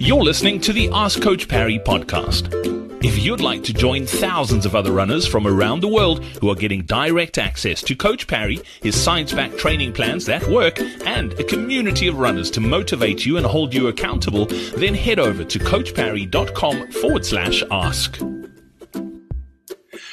You're listening to the Ask Coach Parry podcast. If you'd like to join thousands of other runners from around the world who are getting direct access to Coach Parry, his science backed training plans that work, and a community of runners to motivate you and hold you accountable, then head over to coachparry.com forward slash ask.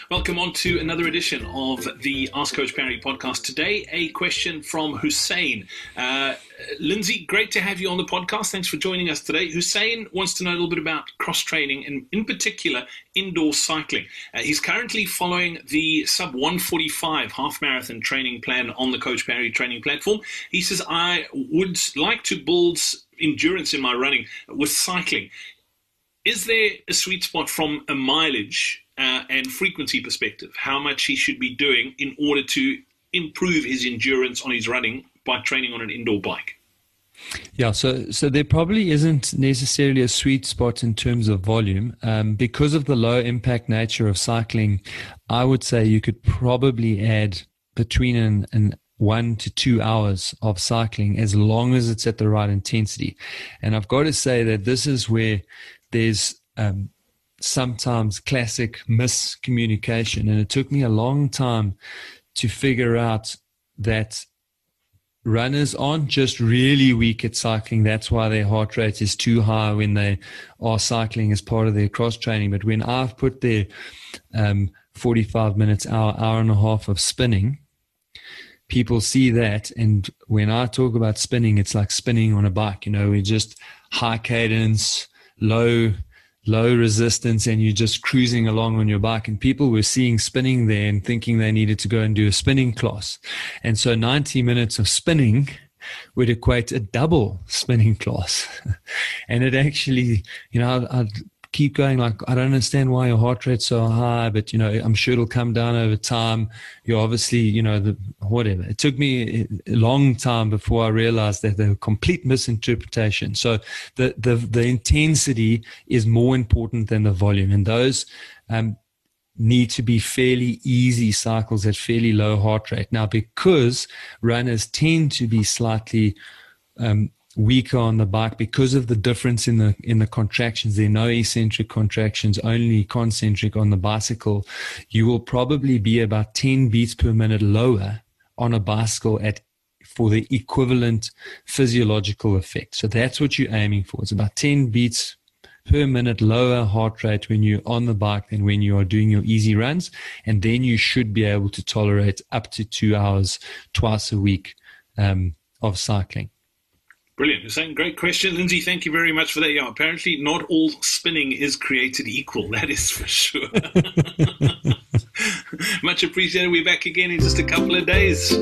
Welcome on to another edition of the Ask Coach Parry podcast. Today, a question from Hussein. Uh, Lindsay, great to have you on the podcast. Thanks for joining us today. Hussein wants to know a little bit about cross training and, in particular, indoor cycling. Uh, he's currently following the sub 145 half marathon training plan on the Coach Parry training platform. He says, I would like to build endurance in my running with cycling. Is there a sweet spot from a mileage uh, and frequency perspective, how much he should be doing in order to improve his endurance on his running by training on an indoor bike? Yeah, so so there probably isn't necessarily a sweet spot in terms of volume um, because of the low impact nature of cycling. I would say you could probably add between an, an one to two hours of cycling as long as it's at the right intensity. And I've got to say that this is where there's um, sometimes classic miscommunication. And it took me a long time to figure out that runners aren't just really weak at cycling. That's why their heart rate is too high when they are cycling as part of their cross training. But when I've put their um, 45 minutes, hour, hour and a half of spinning, people see that. And when I talk about spinning, it's like spinning on a bike. You know, we just high cadence, low low resistance and you're just cruising along on your bike. And people were seeing spinning there and thinking they needed to go and do a spinning class. And so 90 minutes of spinning would equate a double spinning class. And it actually you know i keep going like i don't understand why your heart rate's so high but you know i'm sure it'll come down over time. You're obviously you know the whatever. It took me a long time before i realized that they're complete misinterpretation. So the the the intensity is more important than the volume and those um, need to be fairly easy cycles at fairly low heart rate. Now because runners tend to be slightly um, weaker on the bike because of the difference in the in the contractions. There are no eccentric contractions, only concentric on the bicycle. You will probably be about 10 beats per minute lower on a bicycle at for the equivalent physiological effect. So that's what you're aiming for. It's about 10 beats per minute lower heart rate when you're on the bike than when you are doing your easy runs. And then you should be able to tolerate up to two hours twice a week um, of cycling. Brilliant. Hussein great question. Lindsay, thank you very much for that. Yeah, apparently not all spinning is created equal. That is for sure. much appreciated. We're back again in just a couple of days.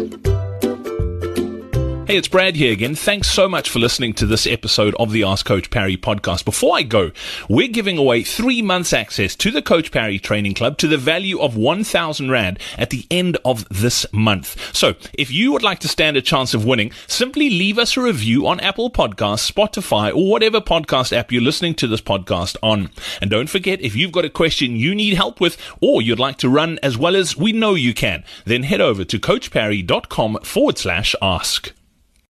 Hey, it's Brad here again. Thanks so much for listening to this episode of the Ask Coach Parry podcast. Before I go, we're giving away three months access to the Coach Parry Training Club to the value of 1,000 Rand at the end of this month. So if you would like to stand a chance of winning, simply leave us a review on Apple Podcasts, Spotify, or whatever podcast app you're listening to this podcast on. And don't forget, if you've got a question you need help with, or you'd like to run as well as we know you can, then head over to coachparry.com forward slash ask.